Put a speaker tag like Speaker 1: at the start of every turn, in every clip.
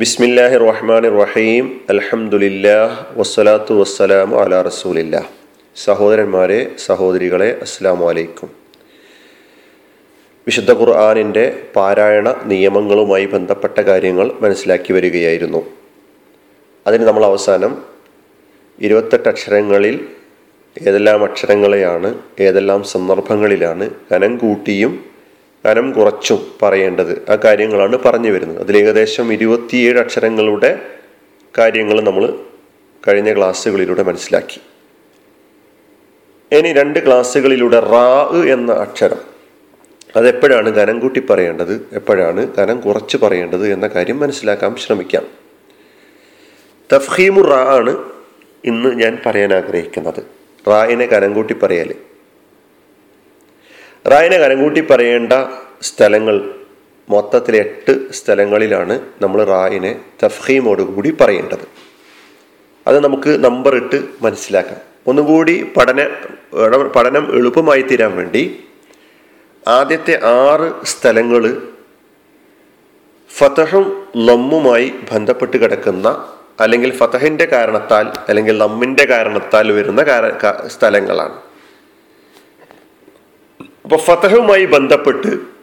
Speaker 1: ബിസ്മില്ലാഹി റഹ്മാൻ റഹീം അൽഹംദുലില്ലാഹ് വസ്സലാത്തു വസ്സലാമു അലാ റസൂലില്ലാ. സഹോദരന്മാരെ സഹോദരികളെ അസ്സാം വലൈക്കും വിശുദ്ധ ഖുർആാനിന്റെ പാരായണ നിയമങ്ങളുമായി ബന്ധപ്പെട്ട കാര്യങ്ങൾ മനസ്സിലാക്കി വരികയായിരുന്നു. അതിന് നമ്മൾ അവസാനം ഇരുപത്തെട്ട് അക്ഷരങ്ങളിൽ ഏതെല്ലാം അക്ഷരങ്ങളെയാണ് ഏതെല്ലാം സന്ദർഭങ്ങളിലാണ് കനം കൂട്ടിയും കനം കുറച്ചും പറയേണ്ടത്. ആ കാര്യങ്ങളാണ് പറഞ്ഞു വരുന്നത്. അതിൽ ഏകദേശം ഇരുപത്തിയേഴ് അക്ഷരങ്ങളുടെ കാര്യങ്ങൾ നമ്മൾ കഴിഞ്ഞ ക്ലാസ്സുകളിലൂടെ മനസ്സിലാക്കി. ഇനി രണ്ട് ക്ലാസ്സുകളിലൂടെ റാ എന്ന അക്ഷരം. അതെപ്പോഴാണ് കനം കൂട്ടി പറയേണ്ടത്? എപ്പോഴാണ് കനം കുറച്ച് പറയേണ്ടത് എന്ന കാര്യം മനസ്സിലാക്കാൻ ശ്രമിക്കാം. തഫ്ഹീമു റാ ആണ് ഇന്ന് ഞാൻ പറയാൻ ആഗ്രഹിക്കുന്നത്. റായിനെ കനം കൂട്ടി പറയൽ റായിനെ കനം കൂട്ടി പറയേണ്ട സ്ഥലങ്ങൾ മൊത്തത്തിൽ എട്ട് സ്ഥലങ്ങളിലാണ് നമ്മൾ റായിനെ തഫീമോടുകൂടി പറയേണ്ടത്. അത് നമുക്ക് നമ്പർ ഇട്ട് മനസ്സിലാക്കാം. ഒന്നുകൂടി പഠന പഠനം എളുപ്പമായി തീരാൻ വേണ്ടി ആദ്യത്തെ ആറ് സ്ഥലങ്ങൾ ഫതഹും ലമ്മുമായി ബന്ധപ്പെട്ട് കിടക്കുന്ന അല്ലെങ്കിൽ ഫതഹിന്റെ കാരണത്താൽ അല്ലെങ്കിൽ ലമ്മിന്റെ കാരണത്താൽ വരുന്ന സ്ഥലങ്ങളാണ്. അപ്പോൾ ഫതഹുമായി ബന്ധപ്പെട്ട്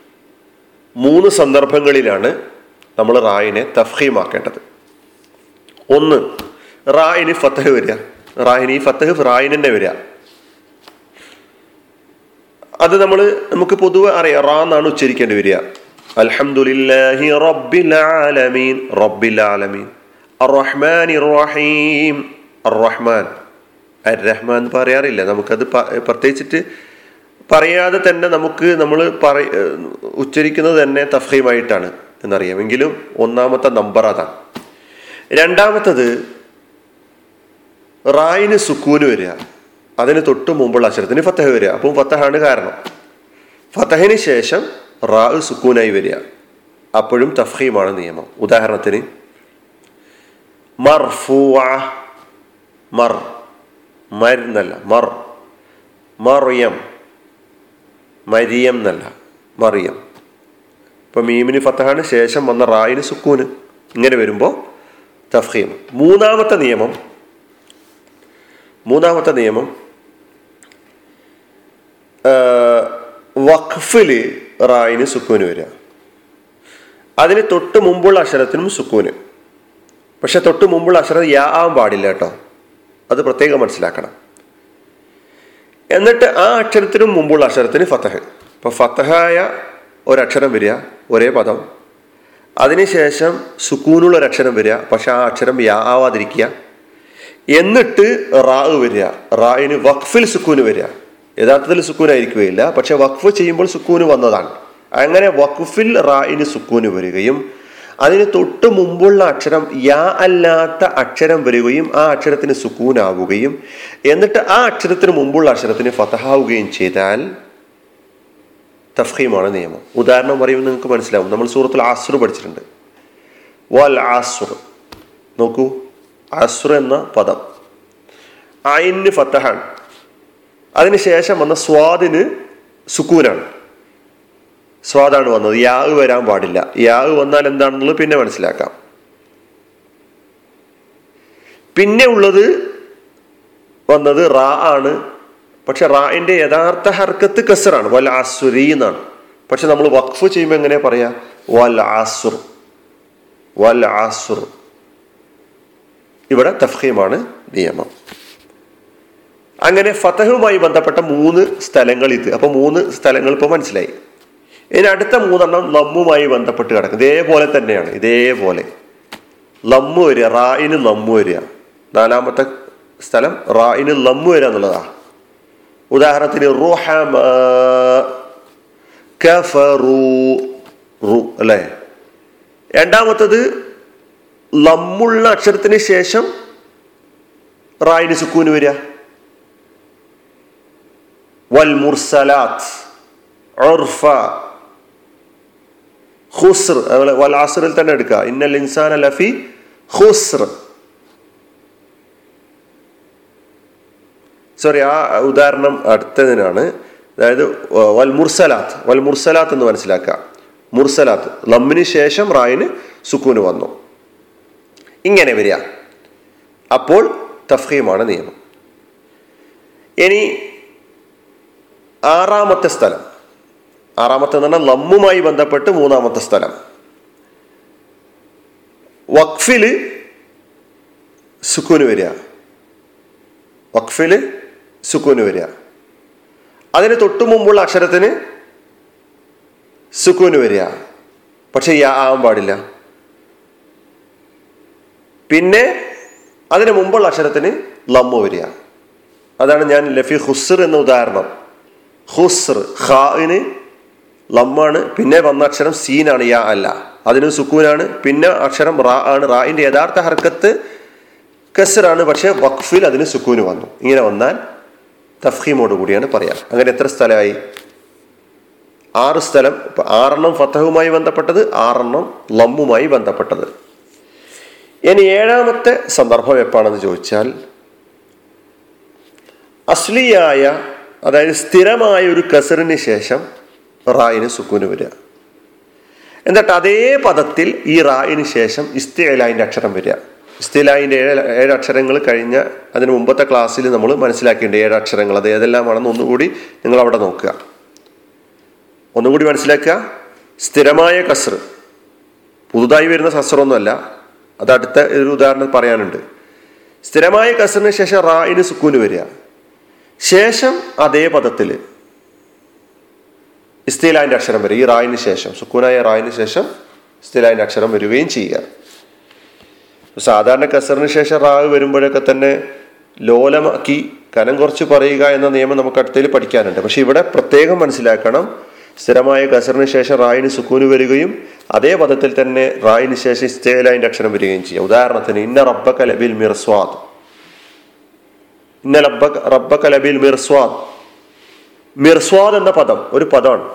Speaker 1: മൂന്ന് സന്ദർഭങ്ങളിലാണ് നമ്മൾ റായിനെ തഫ്ഹീമാക്കേണ്ടത് ഒന്ന് റായിന് ഫത്തഹ് വരിക. റായിന് ഈ ഫത്തഹ് റായിന് വരിക. അത് നമ്മൾ നമുക്ക് പൊതുവെ അറിയാം. റാ എന്നാണ് ഉച്ചരിക്കേണ്ടി വരിക. അൽഹംദുലില്ലാഹി റബ്ബിൽ ആലമീൻ. റബ്ബിൽ ആലമീൻ. അറഹ്മാൻ റഹീം. അറഹ്മാൻ അർ റഹ്മാൻ പറയാറില്ല. നമുക്കത് പ്രത്യേകിച്ചിട്ട് പറയാതെ തന്നെ നമുക്ക് നമ്മൾ പറ ഉച്ചരിക്കുന്നത് തന്നെ തഫീമായിട്ടാണ് എന്നറിയാം. എങ്കിലും ഒന്നാമത്തെ നമ്പർ അതാണ്. രണ്ടാമത്തത് റായിന് സുക്കൂന് വരിക. അതിന് തൊട്ട് മുമ്പുള്ള അക്ഷരത്തിന് ഫത്തഹ് വരിക. അപ്പം ഫത്തഹാണ് കാരണം. ഫത്തഹിന് ശേഷം റാ സുക്കൂനായി വരിക. അപ്പോഴും തഫീമാണ് നിയമം. ഉദാഹരണത്തിന് മർഫൂ മർ മരുന്നല്ല മർ മറിയം മരിയം എന്നല്ല മറിയം. ഇപ്പൊ മീമിന് ഫത്തഹാണ് ശേഷം വന്ന റായിന് സുക്കൂന് ഇങ്ങനെ വരുമ്പോൾ തഫീം മൂന്നാമത്തെ നിയമം മൂന്നാമത്തെ നിയമം വഖഫിൽ റായിന് സുക്കൂന് വരിക. അതിന് തൊട്ട് മുമ്പുള്ള അക്ഷരത്തിനും സുക്കൂന്. പക്ഷെ തൊട്ട് മുമ്പുള്ള അക്ഷരം യാ ആവാൻ പാടില്ല കേട്ടോ. അത് പ്രത്യേകം മനസ്സിലാക്കണം. എന്നിട്ട് ആ അക്ഷരത്തിനും മുമ്പുള്ള അക്ഷരത്തിന് ഫത്തഹ് ഇപ്പൊ ഫത്തഹായ ഒരക്ഷരം വരിക ഒരേ പദം. അതിനുശേഷം സുക്കൂനുള്ള ഒരു അക്ഷരം വരിക പക്ഷെ ആ അക്ഷരം യാ ആവാതിരിക്കുക. എന്നിട്ട് റാ വരിക റായിന് വഖഫിൽ സുക്കൂന് വരിക. യഥാർത്ഥത്തിൽ സുക്കൂനായിരിക്കുകയില്ല പക്ഷെ വഖഫ് ചെയ്യുമ്പോൾ സുക്കൂന് വന്നതാണ്. അങ്ങനെ വഖഫിൽ റായിന് സുക്കൂന് വരികയും അതിന് തൊട്ട് മുമ്പുള്ള അക്ഷരം യാ അല്ലാത്ത അക്ഷരം വരികയും ആ അക്ഷരത്തിന് സുക്കൂനാവുകയും എന്നിട്ട് ആ അക്ഷരത്തിന് മുമ്പുള്ള അക്ഷരത്തിന് ഫതഹാവുകയും ചെയ്താൽ തഫീമാണ് നിയമം. ഉദാഹരണം പറയുമ്പോൾ നിങ്ങൾക്ക് മനസ്സിലാവും. നമ്മൾ സൂറത്തുൽ ആസുർ പഠിച്ചിട്ടുണ്ട്. വൽ ആസുർ നോക്കൂ. അസുർ എന്ന പദം. അയിന് ഫത്തഹാണ് അതിനുശേഷം വന്ന സ്വാദിന് സുക്കൂനാണ്. സ്വാദാണ് വന്നത്. യാവ് വരാൻ പാടില്ല. യാവ് വന്നാൽ എന്താണെന്നുള്ളത് പിന്നെ മനസ്സിലാക്കാം. പിന്നെ ഉള്ളത് വന്നത് റാ ആണ്. പക്ഷെ റായിന്റെ യഥാർത്ഥ ഹർക്കത്ത് കസറാണ്. വൽ ആസുരി എന്നാണ്. പക്ഷെ നമ്മൾ വഖഫ് ചെയ്യുമ്പോൾ എങ്ങനെ പറയാ? വൽ ആസുർ വൽ ആസുർ ഇവിടെ തഫീമാണ് നിയമം. അങ്ങനെ ഫതഹുമായി ബന്ധപ്പെട്ട മൂന്ന് സ്ഥലങ്ങൾ ഇത്. അപ്പൊ മൂന്ന് സ്ഥലങ്ങൾ ഇപ്പോൾ മനസ്സിലായി. ഇനി അടുത്ത മൂന്നെണ്ണം ലമ്മുമായി ബന്ധപ്പെട്ട് കിടക്കും. ഇതേപോലെ തന്നെയാണ് ഇതേപോലെ. ലമ്മു വരിക റായിന് ലമ്മു വരിക. നാലാമത്തെ സ്ഥലം റായിന് ലമ്മു വരിക എന്നുള്ളതാണ് ഉദാഹരണത്തിന് കഫറു അല്ലേ? രണ്ടാമത്തത് ലമ്മുള്ള അക്ഷരത്തിന് ശേഷം റായിന് സുക്കൂന് വരിക. വൽ മുർസലാത്ത് ഉർഫ ഖുസ്ർ അതുപോലെ വൽ തന്നെ എടുക്കുക. ഇന്നൽ ഇൻസാൻ ലഫി ഖുസ്ർ. സോറി ആ ഉദാഹരണം അടുത്തതിനാണ്. അതായത് വൽ മുർസലാത്ത് വൽ മുർസലാത്ത് എന്ന് മനസ്സിലാക്കുക. മുർസലാത്ത് ലമ്മിന് ശേഷം റായിന് സുക്കൂന് വന്നു. ഇങ്ങനെ വരിക. അപ്പോൾ തഫീമാണ് നിയമം. ഇനി ആറാമത്തെ സ്ഥലം. ആറാമത്തെ എന്ന് പറഞ്ഞാൽ ലമ്മുമായി ബന്ധപ്പെട്ട് മൂന്നാമത്തെ സ്ഥലം. വഖഫിൽ സുക്കൂന് വരിക. വഖഫിൽ സുക്കൂന് വരിക. അതിന് തൊട്ടു മുമ്പുള്ള അക്ഷരത്തിന് സുക്കൂന് വരിക. പക്ഷെ യാ ആവാൻ പാടില്ല. പിന്നെ അതിന് മുമ്പുള്ള അക്ഷരത്തിന് ലമ്മു വരിക. അതാണ് ഞാൻ ലഫി ഹുസ്ർ എന്ന ഉദാഹരണം. ഹുസ്ർ ഖാന് ലമ്മാണ് പിന്നെ വന്ന അക്ഷരം സീനാണ് യാ അല്ല. അതിന് സുക്കൂനാണ് പിന്നെ അക്ഷരം റാ ആണ്. റായിന്റെ യഥാർത്ഥ ഹർക്കത്ത് കസറാണ് പക്ഷെ വഖഫിൽ അതിന് സുക്കൂന് വന്നു. ഇങ്ങനെ വന്നാൽ തഫീമോട് കൂടിയാണ് പറയാം അങ്ങനെ എത്ര സ്ഥലമായി? ആറ് സ്ഥലം. ആറെണ്ണം ഫത്തഹുമായി ബന്ധപ്പെട്ടത് ആറെണ്ണം ലമ്മുമായി ബന്ധപ്പെട്ടത്. ഇനി ഏഴാമത്തെ സന്ദർഭം എപ്പാണെന്ന് ചോദിച്ചാൽ അസ്ലിയായ അതായത് സ്ഥിരമായ ഒരു കസറിന് ശേഷം റായിന് സുക്കൂന് വരിക. എന്നിട്ട് അതേ പദത്തിൽ ഈ റായിന് ശേഷം ഇസ്തിലായിന്റെ അക്ഷരം വരിക. ഇസ്തിലായിന്റെ ഏഴ് ഏഴ് അക്ഷരങ്ങൾ കഴിഞ്ഞ അതിന് മുമ്പത്തെ ക്ലാസ്സിൽ നമ്മൾ മനസ്സിലാക്കിയിട്ടുണ്ട് ഏഴ് അക്ഷരങ്ങൾ അത് ഏതെല്ലാമാണെന്ന് ഒന്നുകൂടി നിങ്ങൾ അവിടെ നോക്കുക. ഒന്നുകൂടി മനസ്സിലാക്കുക. സ്ഥിരമായ കസർ പുതുതായി വരുന്ന കസറൊന്നുമല്ല. അത് അടുത്ത ഒരു ഉദാഹരണം പറയാനുണ്ട്. സ്ഥിരമായ കസറിന് ശേഷം റായിന് സുക്കൂന് വരിക. ശേഷം അതേ പദത്തിൽ ഇസ്തീലാന്റെ അക്ഷരം വരും. ഈ റായിന് ശേഷം സുക്കൂനായ റായിന് ശേഷം ഇസ്തീലായിന്റെ അക്ഷരം വരികയും ചെയ്യുക. സാധാരണ കസറിന് ശേഷം റാവ് വരുമ്പോഴൊക്കെ തന്നെ ലോലമാക്കി കനം കുറച്ച് പറയുക എന്ന നിയമം നമുക്ക് അടുത്തതിൽ പഠിക്കാനുണ്ട്. പക്ഷെ ഇവിടെ പ്രത്യേകം മനസ്സിലാക്കണം സ്ഥിരമായ കസറിന് ശേഷം റായിന് സുക്കൂന് വരികയും അതേ പദത്തിൽ തന്നെ റായിന് ശേഷം ഇസ്തേലായിന്റെ അക്ഷരം വരികയും ചെയ്യുക. ഉദാഹരണത്തിന് ഇന്ന റബ്ബക ലബിൽ മിർസ്വാദ്. ഇന്ന റബ്ബ റബ്ബക ലബിൽ മിർസ്വാദ്. മിർസ്വാദ് എന്ന പദം ഒരു പദമാണ്.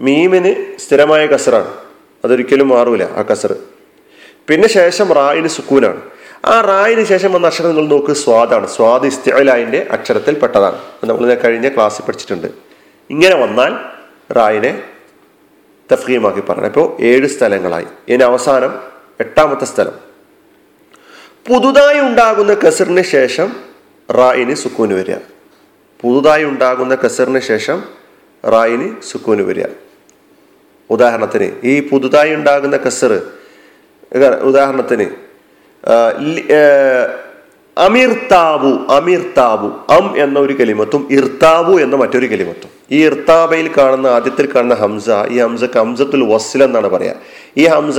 Speaker 1: മീമിന് സ്ഥിരമായ കസറാണ്. അതൊരിക്കലും മാറൂല ആ കസർ പിന്നെ ശേഷം റായിന് സുക്കൂനാണ്. ആ റായിന് ശേഷം വന്ന അക്ഷരം നിങ്ങൾ നോക്ക് സ്വാദാണ്. സ്വാദ് ഇസ്തിഅലായിന്റെ അക്ഷരത്തിൽ പെട്ടതാണ് നമ്മൾ കഴിഞ്ഞ ക്ലാസ്സിൽ പഠിച്ചിട്ടുണ്ട്. ഇങ്ങനെ വന്നാൽ റായിനെ തഫീമാക്കി പറഞ്ഞു ഇപ്പോൾ ഏഴ് സ്ഥലങ്ങളായി. ഇനി അവസാനം എട്ടാമത്തെ സ്ഥലം. പുതുതായി ഉണ്ടാകുന്ന കസറിന് ശേഷം റായിന് സുക്കൂന് വരിക. പുതുതായി ഉണ്ടാകുന്ന കസറിന് ശേഷം റായിന് സുക്കൂന് വരിക. ഉദാഹരണത്തിന് ഈ പുതുതായി ഉണ്ടാകുന്ന കസർ ഉദാഹരണത്തിന് അമിർതാബു അമിർതാബു അം എന്ന ഒരു കലിമത്തും ഇർതാബു എന്ന മറ്റൊരു കലിമത്തും. ഈ ഇർതാബയിൽ കാണുന്ന ആദ്യത്തിൽ കാണുന്ന ഹംസ ഈ ഹംസക്ക് ഹംസത്തുൽ വസ്ൽ എന്നാണ് പറയാ. ഈ ഹംസ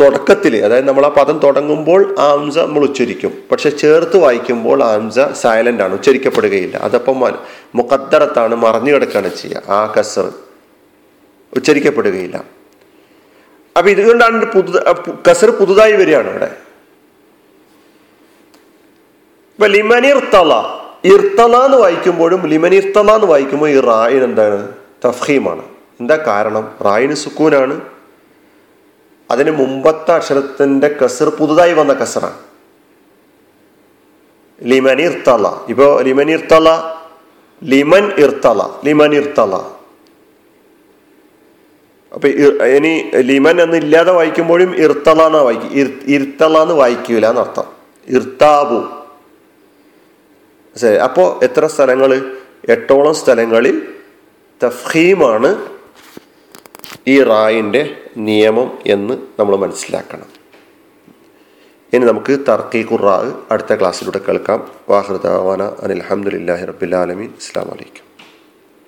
Speaker 1: തുടക്കത്തിൽ അതായത് നമ്മൾ ആ പദം തുടങ്ങുമ്പോൾ ആ നമ്മൾ ഉച്ചരിക്കും. പക്ഷെ ചേർത്ത് വായിക്കുമ്പോൾ ആ സൈലന്റ് ആണ് ഉച്ചരിക്കപ്പെടുകയില്ല. അതപ്പം മുഖദ്ദറത്താണ് മറഞ്ഞു കിടക്കുകയാണ് ചെയ്യുക. ആ കസർ ഉച്ചരിക്കപ്പെടുകയില്ല. അപ്പൊ ഇതുകൊണ്ടാണ് പുതു കസർ പുതുതായി വരികയാണ് ഇവിടെ. ഇപ്പൊ ലിമൻ ഇർത്തല ഇർത്തല എന്ന് വായിക്കുമ്പോഴും ലിമനിർ ഇർത്തല എന്ന് വായിക്കുമ്പോൾ ഈ റായിൻ എന്താണ്? തഫീമാണ് എന്താ കാരണം? റായിന് സുക്കൂനാണ്. അതിന് മുമ്പത്തെ അക്ഷരത്തിന്റെ കസർ പുതുതായി വന്ന കസറാണ്. ലിമൻ ഇർത്തല. ഇപ്പോ ലിമൻ ഇർത്തല ലിമൻ ഇർത്തല ലിമൻ ഇർത്തല. അപ്പൊ ഇനി ലിമൻ എന്ന് ഇല്ലാതെ വായിക്കുമ്പോഴും ഇർത്തല എന്നാ വായിക്കും. ഇർത്തല എന്ന് വായിക്കൂല എന്നർത്ഥം. ഇർത്താബു. ശരി അപ്പോൾ എത്ര സ്ഥലങ്ങൾ എട്ടോളം സ്ഥലങ്ങളിൽ തഫീമാണ് ഈ റായിന്റെ നിയമം എന്ന് നമ്മൾ മനസ്സിലാക്കണം. ഇനി നമുക്ക് തർക്കീഖുർ റാ അടുത്ത ക്ലാസ്സിലൂടെ കേൾക്കാം. വാഹൃദാവാന അനിൽ അഹമ്മദില്ലാഹി റബ്ബിലാലമീൻ അസ്സാം വലൈക്കും